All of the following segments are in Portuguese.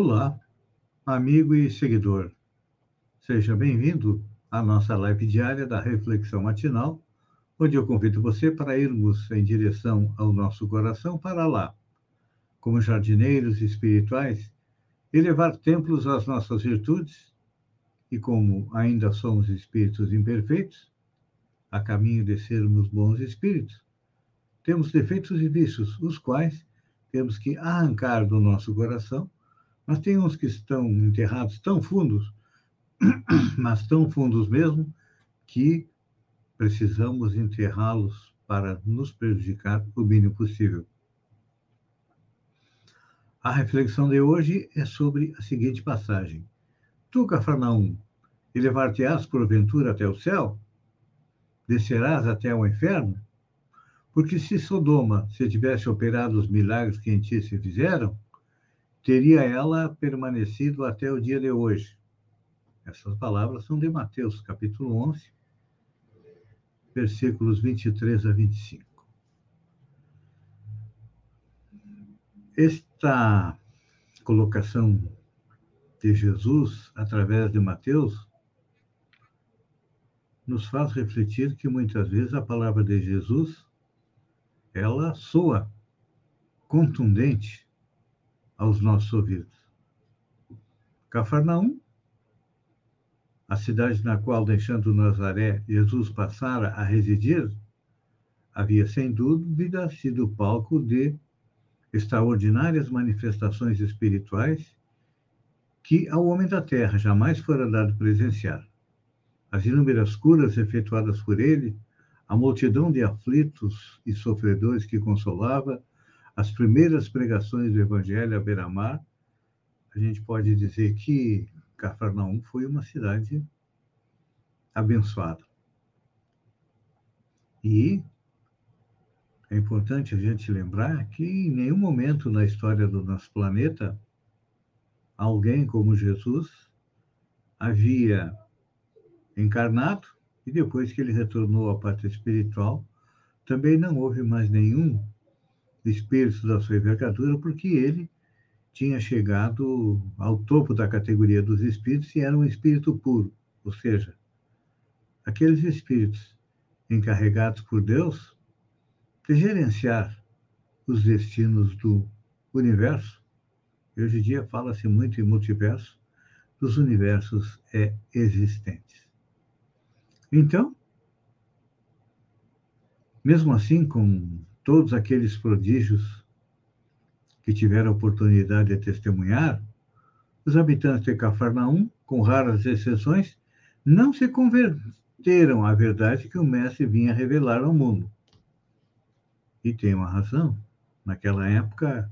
Olá, amigo e seguidor. Seja bem-vindo à nossa live diária da Reflexão Matinal, onde eu convido você para irmos em direção ao nosso coração para lá, como jardineiros espirituais, elevar templos às nossas virtudes e, como ainda somos espíritos imperfeitos, a caminho de sermos bons espíritos, temos defeitos e vícios, os quais temos que arrancar do nosso coração mas tem uns que estão enterrados tão fundos, mas tão fundos mesmo, que precisamos enterrá-los para nos prejudicar o mínimo possível. A reflexão de hoje é sobre a seguinte passagem: Tu, Cafarnaum, elevar-te-ás porventura até o céu? Descerás até o inferno? Porque se Sodoma se tivesse operado os milagres que em ti se fizeram, teria ela permanecido até o dia de hoje. Essas palavras são de Mateus, capítulo 11, versículos 23 a 25. Esta colocação de Jesus através de Mateus nos faz refletir que muitas vezes a palavra de Jesus ela soa contundente aos nossos ouvidos. Cafarnaum, a cidade na qual, deixando Nazaré, Jesus passara a residir, havia sem dúvida sido palco de extraordinárias manifestações espirituais que ao homem da terra jamais fora dado presenciar. As inúmeras curas efetuadas por ele, a multidão de aflitos e sofredores que consolava, as primeiras pregações do Evangelho à beira-mar, a gente pode dizer que Cafarnaum foi uma cidade abençoada. E é importante a gente lembrar que em nenhum momento na história do nosso planeta alguém como Jesus havia encarnado e depois que ele retornou à pátria espiritual, também não houve mais nenhum espíritos da sua envergadura, porque ele tinha chegado ao topo da categoria dos espíritos e era um espírito puro, ou seja, aqueles espíritos encarregados por Deus de gerenciar os destinos do universo. Hoje em dia fala-se muito em multiverso, dos universos é, existentes. Então, mesmo assim, com todos aqueles prodígios que tiveram oportunidade de testemunhar, os habitantes de Cafarnaum, com raras exceções, não se converteram à verdade que o Mestre vinha revelar ao mundo. E tem uma razão. Naquela época,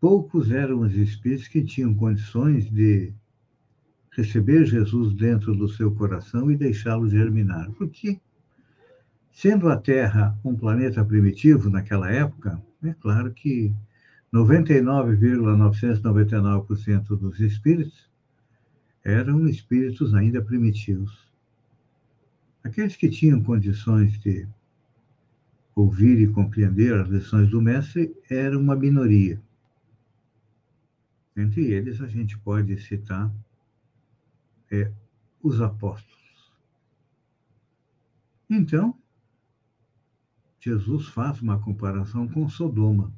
poucos eram os espíritos que tinham condições de receber Jesus dentro do seu coração e deixá-lo germinar. Porque Sendo a Terra um planeta primitivo naquela época, é claro que 99,999% dos espíritos eram espíritos ainda primitivos. Aqueles que tinham condições de ouvir e compreender as lições do mestre eram uma minoria. Entre eles, a gente pode citar é, os apóstolos. Então, Jesus faz uma comparação com Sodoma.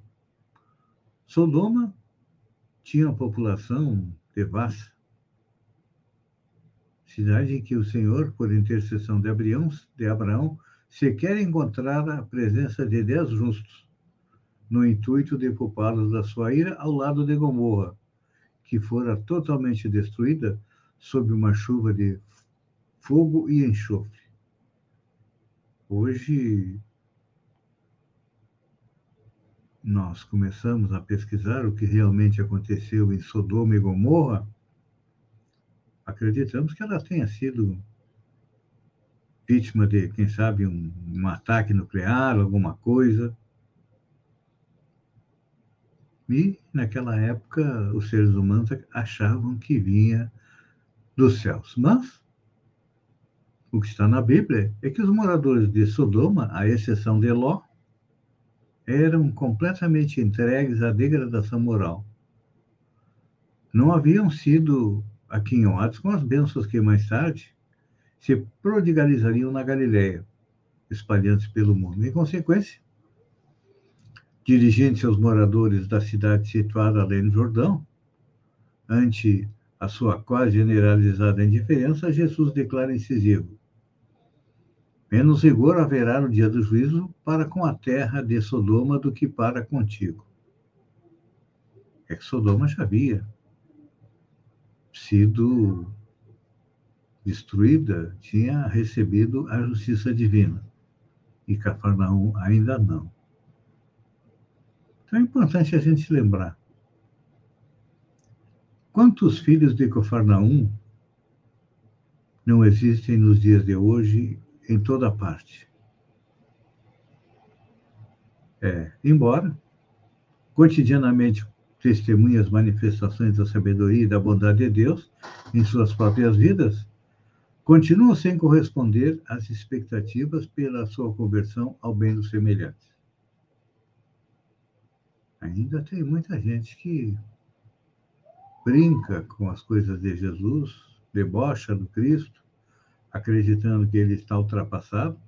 Sodoma tinha uma população devassa, cidade em que o Senhor, por intercessão de Abraão, de Abraão sequer encontrara a presença de dez justos, no intuito de poupá-los da sua ira ao lado de Gomorra, que fora totalmente destruída sob uma chuva de fogo e enxofre. Hoje nós começamos a pesquisar o que realmente aconteceu em Sodoma e Gomorra, acreditamos que ela tenha sido vítima de, quem sabe, um, um ataque nuclear, alguma coisa. E, naquela época, os seres humanos achavam que vinha dos céus. Mas, o que está na Bíblia é que os moradores de Sodoma, à exceção de Ló, eram completamente entregues à degradação moral. Não haviam sido aquinhoados com as bênçãos que mais tarde se prodigalizariam na Galiléia, espalhando-se pelo mundo. Em consequência, dirigindo-se aos moradores da cidade situada além do Jordão, ante a sua quase generalizada indiferença, Jesus declara incisivo: Menos rigor haverá no dia do juízo para com a terra de Sodoma do que para contigo. É que Sodoma já havia sido destruída, tinha recebido a justiça divina. E Cafarnaum ainda não. Então é importante a gente lembrar. Quantos filhos de Cafarnaum não existem nos dias de hoje em toda parte. É, embora cotidianamente testemunhe as manifestações da sabedoria e da bondade de Deus em suas próprias vidas, continuam sem corresponder às expectativas pela sua conversão ao bem dos semelhantes. Ainda tem muita gente que brinca com as coisas de Jesus, debocha do Cristo, acreditando que ele está ultrapassado,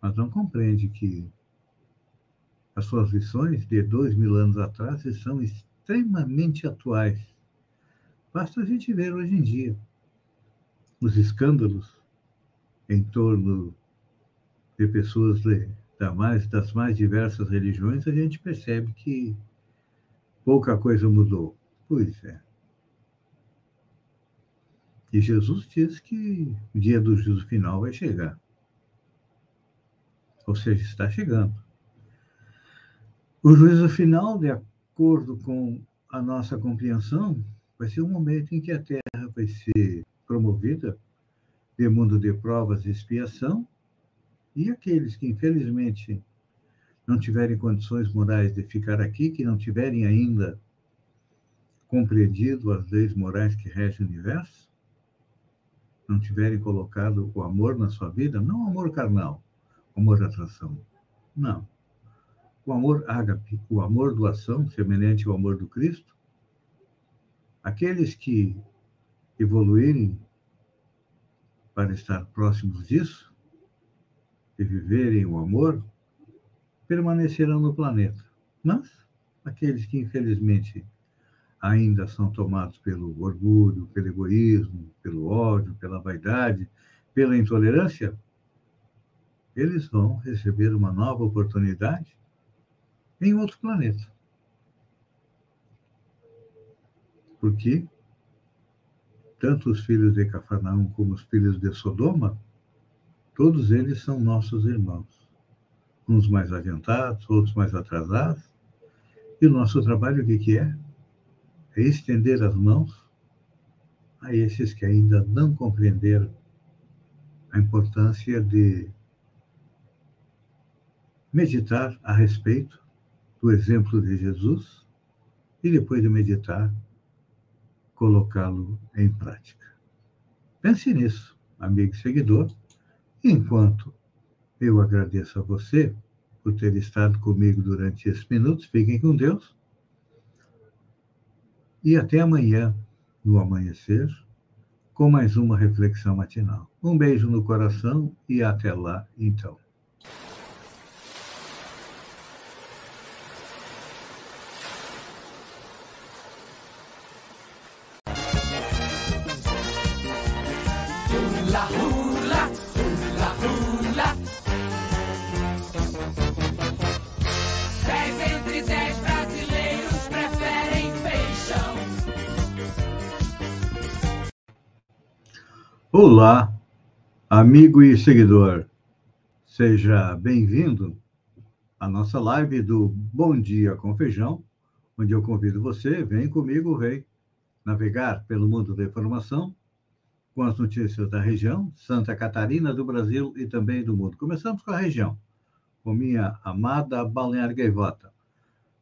mas não compreende que as suas lições de dois mil anos atrás são extremamente atuais. Basta a gente ver hoje em dia os escândalos em torno de pessoas da mais, das mais diversas religiões, a gente percebe que pouca coisa mudou. Pois é. E Jesus diz que o dia do juízo final vai chegar. Ou seja, está chegando. O juízo final, de acordo com a nossa compreensão, vai ser o momento em que a Terra vai ser promovida de mundo de provas e expiação, e aqueles que, infelizmente, não tiverem condições morais de ficar aqui, que não tiverem ainda compreendido as leis morais que regem o universo, não tiverem colocado o amor na sua vida, não o amor carnal, o amor da atração. Não. O amor ágape, o amor doação, semelhante ao amor do Cristo, aqueles que evoluírem para estar próximos disso e viverem o amor, permanecerão no planeta. Mas aqueles que, infelizmente, ainda são tomados pelo orgulho, pelo egoísmo, pelo ódio, pela vaidade, pela intolerância, eles vão receber uma nova oportunidade em outro planeta. Porque tanto os filhos de Cafarnaum como os filhos de Sodoma, todos eles são nossos irmãos. Uns mais adiantados, outros mais atrasados. E o nosso trabalho, o que, que é? É estender as mãos a esses que ainda não compreenderam a importância de meditar a respeito do exemplo de Jesus e depois de meditar, colocá-lo em prática. Pense nisso, amigo e seguidor, enquanto eu agradeço a você por ter estado comigo durante esses minutos. Fiquem com Deus e até amanhã, no amanhecer, com mais uma reflexão matinal. Um beijo no coração e até lá, então. Olá, amigo e seguidor. Seja bem-vindo a nossa live do Bom Dia com Feijão, onde eu convido você, vem comigo, vem navegar pelo mundo da informação com as notícias da região, Santa Catarina, do Brasil e também do mundo. Começamos com a região, com minha amada Balneário Gaivota.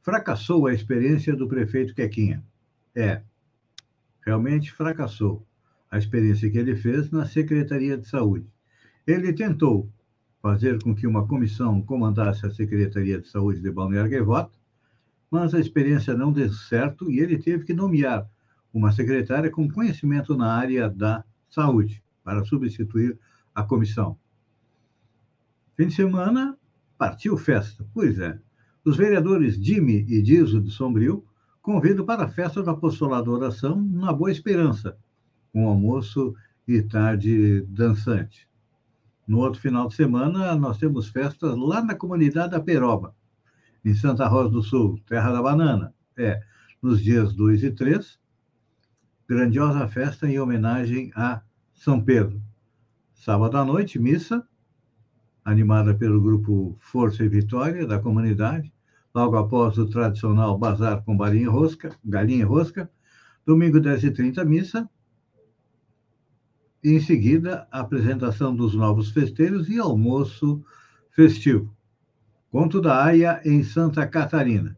Fracassou a experiência do prefeito Quequinha. É, realmente fracassou a experiência que ele fez na Secretaria de Saúde. Ele tentou fazer com que uma comissão comandasse a Secretaria de Saúde de Balneário Gaivota, mas a experiência não deu certo e ele teve que nomear uma secretária com conhecimento na área da saúde para substituir a comissão. Fim de semana, partiu festa. Pois é. Os vereadores Dime e Dizo de Sombrio convidam para a festa do apostolado oração na Boa Esperança, com almoço e tarde dançante. No outro final de semana, nós temos festas lá na comunidade da Peroba, em Santa Rosa do Sul, terra da banana. É, nos dias 2 e 3, grandiosa festa em homenagem a São Pedro. Sábado à noite, missa, animada pelo grupo Força e Vitória da comunidade, logo após o tradicional bazar com galinha rosca, galinha e rosca. Domingo 10h30, missa, e, em seguida, a apresentação dos novos festeiros e almoço festivo. Conto da Aia em Santa Catarina.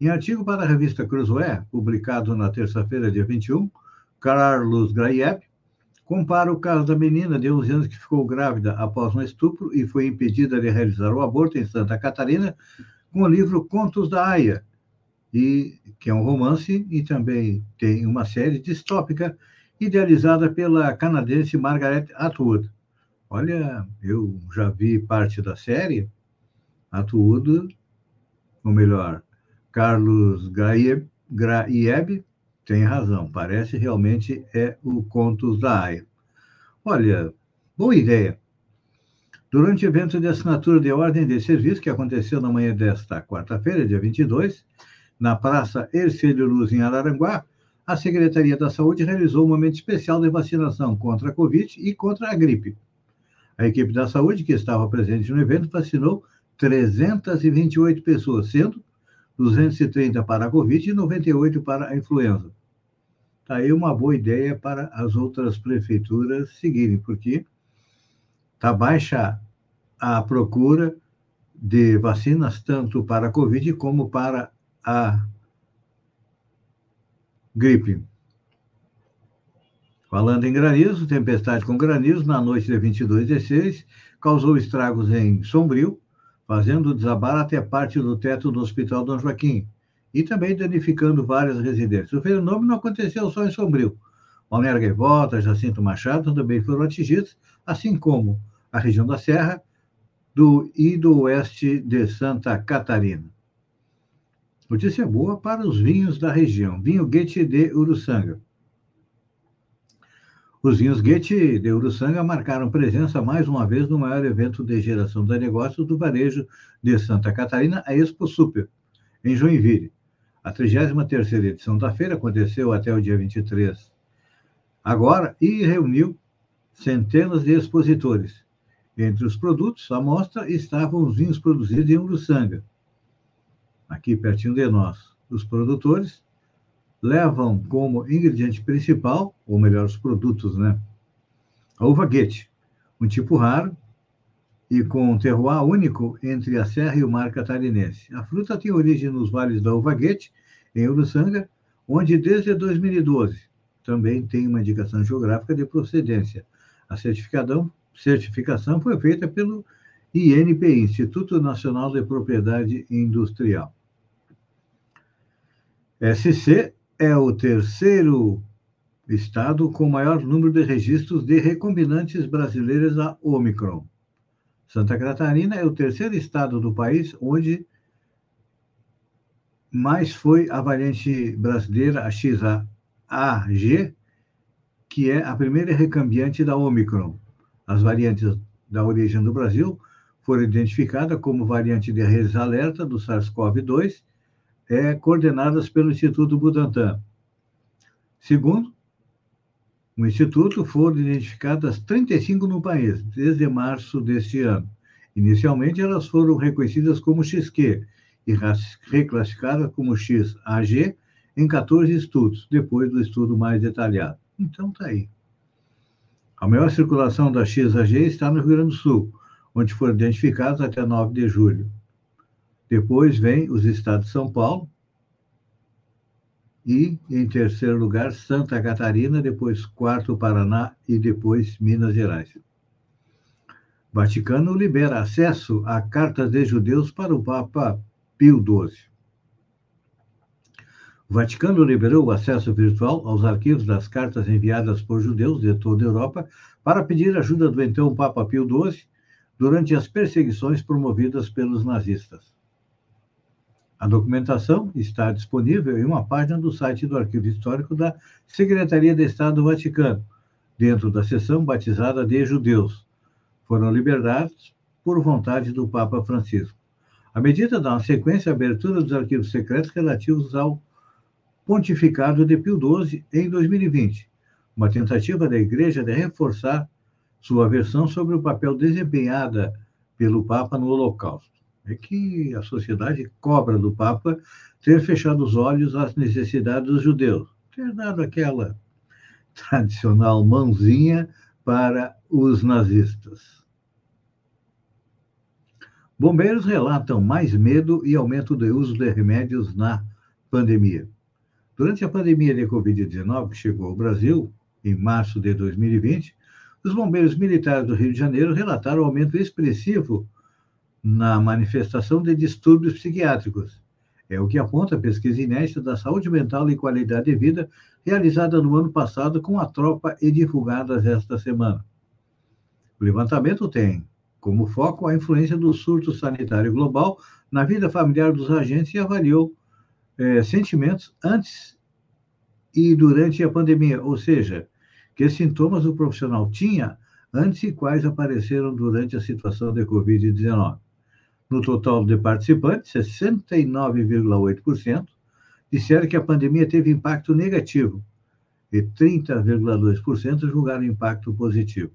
Em artigo para a revista Cruzoé, publicado na terça-feira, dia 21, Carlos Graiep compara o caso da menina de 11 anos que ficou grávida após um estupro e foi impedida de realizar o aborto em Santa Catarina com o livro Contos da Aia, e, que é um romance e também tem uma série distópica idealizada pela canadense Margaret Atwood. Olha, eu já vi parte da série. Atwood, ou melhor, Carlos Graeb tem razão. Parece realmente é o Contos da Aya. Olha, boa ideia. Durante o evento de assinatura de ordem de serviço, que aconteceu na manhã desta quarta-feira, dia 22, na Praça Ercílio Luz, em Araranguá, a Secretaria da Saúde realizou um momento especial de vacinação contra a Covid e contra a gripe. A equipe da saúde, que estava presente no evento, vacinou 328 pessoas, sendo 230 para a Covid e 98 para a influenza. Está aí uma boa ideia para as outras prefeituras seguirem, porque está baixa a procura de vacinas tanto para a Covid como para a gripe. Falando em granizo, tempestade com granizo na noite de 22 de 6 causou estragos em Sombrio, fazendo desabar até parte do teto do Hospital Dom Joaquim e também danificando várias residências. O fenômeno não aconteceu só em Sombrio. Balneário Gaivota, Jacinto Machado também foram atingidos, assim como a região da Serra do e do oeste de Santa Catarina. Notícia boa para os vinhos da região. Vinho Goethe de Uruçanga. Os vinhos Goethe de Uruçanga marcaram presença mais uma vez no maior evento de geração de negócios do varejo de Santa Catarina, a Expo Super, em Joinville. A 33ª edição da feira aconteceu até o dia 23 agora e reuniu centenas de expositores. Entre os produtos à mostra estavam os vinhos produzidos em Uruçanga, aqui pertinho de nós. Os produtores levam como ingrediente principal, ou melhor, os produtos, né? A uva Goethe, um tipo raro e com um terroir único entre a serra e o mar catarinense. A fruta tem origem nos vales da uva Goethe, em Uruçanga, onde desde 2012 também tem uma indicação geográfica de procedência. A certificação, certificação foi feita pelo INPI, Instituto Nacional de Propriedade Industrial. SC é o terceiro estado com maior número de registros de recombinantes brasileiros a Omicron. Santa Catarina é o terceiro estado do país onde mais foi a variante brasileira, a XAG, que é a primeira recambiante da Omicron. As variantes da origem do Brasil foram identificadas como variante de redes alerta do SARS-CoV-2, é, coordenadas pelo Instituto Butantan. Segundo, o Instituto foram identificadas 35 no país, desde março deste ano. Inicialmente, elas foram reconhecidas como XQ e reclassificadas como XAG em 14 estudos, depois do estudo mais detalhado. Então, está aí. A maior circulação da XAG está no Rio Grande do Sul, onde foram identificados até 9 de julho. Depois vem os estados de São Paulo e, em terceiro lugar, Santa Catarina, depois quarto Paraná e depois Minas Gerais. Vaticano libera acesso a cartas de judeus para o Papa Pio XII. O Vaticano liberou o acesso virtual aos arquivos das cartas enviadas por judeus de toda a Europa para pedir ajuda do então Papa Pio XII durante as perseguições promovidas pelos nazistas. A documentação está disponível em uma página do site do Arquivo Histórico da Secretaria de Estado do Vaticano, dentro da seção batizada de Judeus. Foram liberados por vontade do Papa Francisco. A medida dá uma sequência à abertura dos arquivos secretos relativos ao pontificado de Pio XII em 2020, uma tentativa da Igreja de reforçar sua versão sobre o papel desempenhado pelo Papa no Holocausto. É que a sociedade cobra do Papa ter fechado os olhos às necessidades dos judeus, ter dado aquela tradicional mãozinha para os nazistas. Bombeiros relatam mais medo e aumento do uso de remédios na pandemia. Durante a pandemia de Covid-19 que chegou ao Brasil, em março de 2020, os bombeiros militares do Rio de Janeiro relataram um aumento expressivo na manifestação de distúrbios psiquiátricos. É o que aponta a pesquisa inédita da saúde mental e qualidade de vida realizada no ano passado com a tropa e divulgada esta semana. O levantamento tem como foco a influência do surto sanitário global na vida familiar dos agentes e avaliou é, sentimentos antes e durante a pandemia, ou seja, que sintomas o profissional tinha antes e quais apareceram durante a situação de Covid-19. No total de participantes, 69,8% disseram que a pandemia teve impacto negativo e 30,2% julgaram impacto positivo.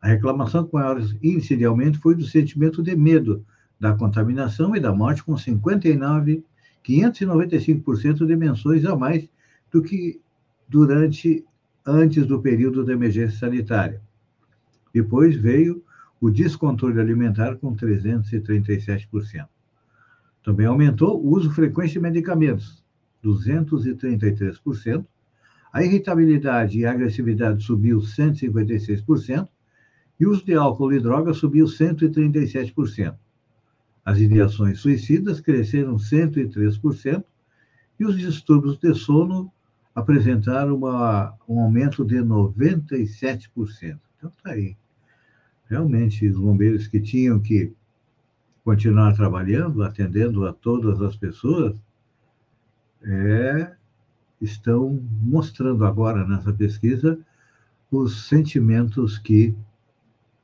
A reclamação com maior índice de aumento foi do sentimento de medo da contaminação e da morte, com 59 595% de menções a mais do que durante antes do período da emergência sanitária. Depois veio o descontrole alimentar com 337%. Também aumentou o uso frequente de medicamentos, 233%. A irritabilidade e a agressividade subiu 156%, e o uso de álcool e drogas subiu 137%. As ideações suicidas cresceram 103% e os distúrbios de sono apresentaram uma, um aumento de 97%. Então, está aí. Realmente, os bombeiros que tinham que continuar trabalhando, atendendo a todas as pessoas, é, estão mostrando agora nessa pesquisa os sentimentos que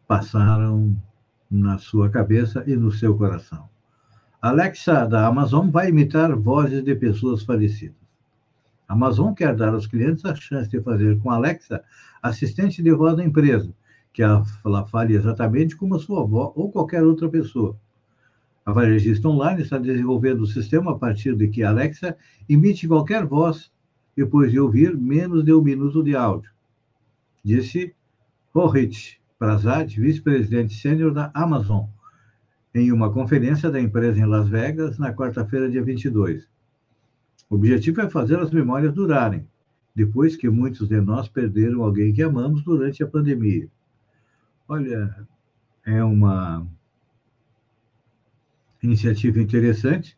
passaram na sua cabeça e no seu coração. Alexa da Amazon vai imitar vozes de pessoas falecidas. A Amazon quer dar aos clientes a chance de fazer com Alexa assistente de voz da empresa, que ela fale exatamente como a sua avó ou qualquer outra pessoa. A varejista online está desenvolvendo o um sistema a partir de que Alexa imite qualquer voz depois de ouvir menos de um minuto de áudio, disse Rohit, Prasad, vice-presidente sênior da Amazon, em uma conferência da empresa em Las Vegas na quarta-feira, dia 22. O objetivo é fazer as memórias durarem, depois que muitos de nós perderam alguém que amamos durante a pandemia. Olha, é uma iniciativa interessante,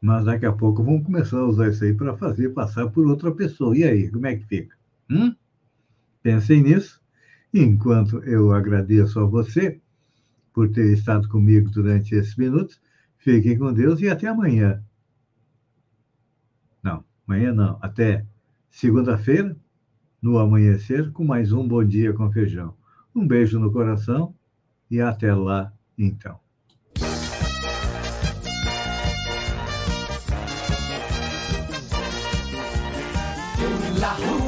mas daqui a pouco vamos começar a usar isso aí para fazer passar por outra pessoa. E aí, como é que fica? Hum? Pensem nisso Enquanto eu agradeço a você por ter estado comigo durante esses minutos, fiquem com Deus e até amanhã. Não, amanhã não, até segunda-feira, no amanhecer, com mais um Bom Dia com Feijão. Um beijo no coração e até lá, então. La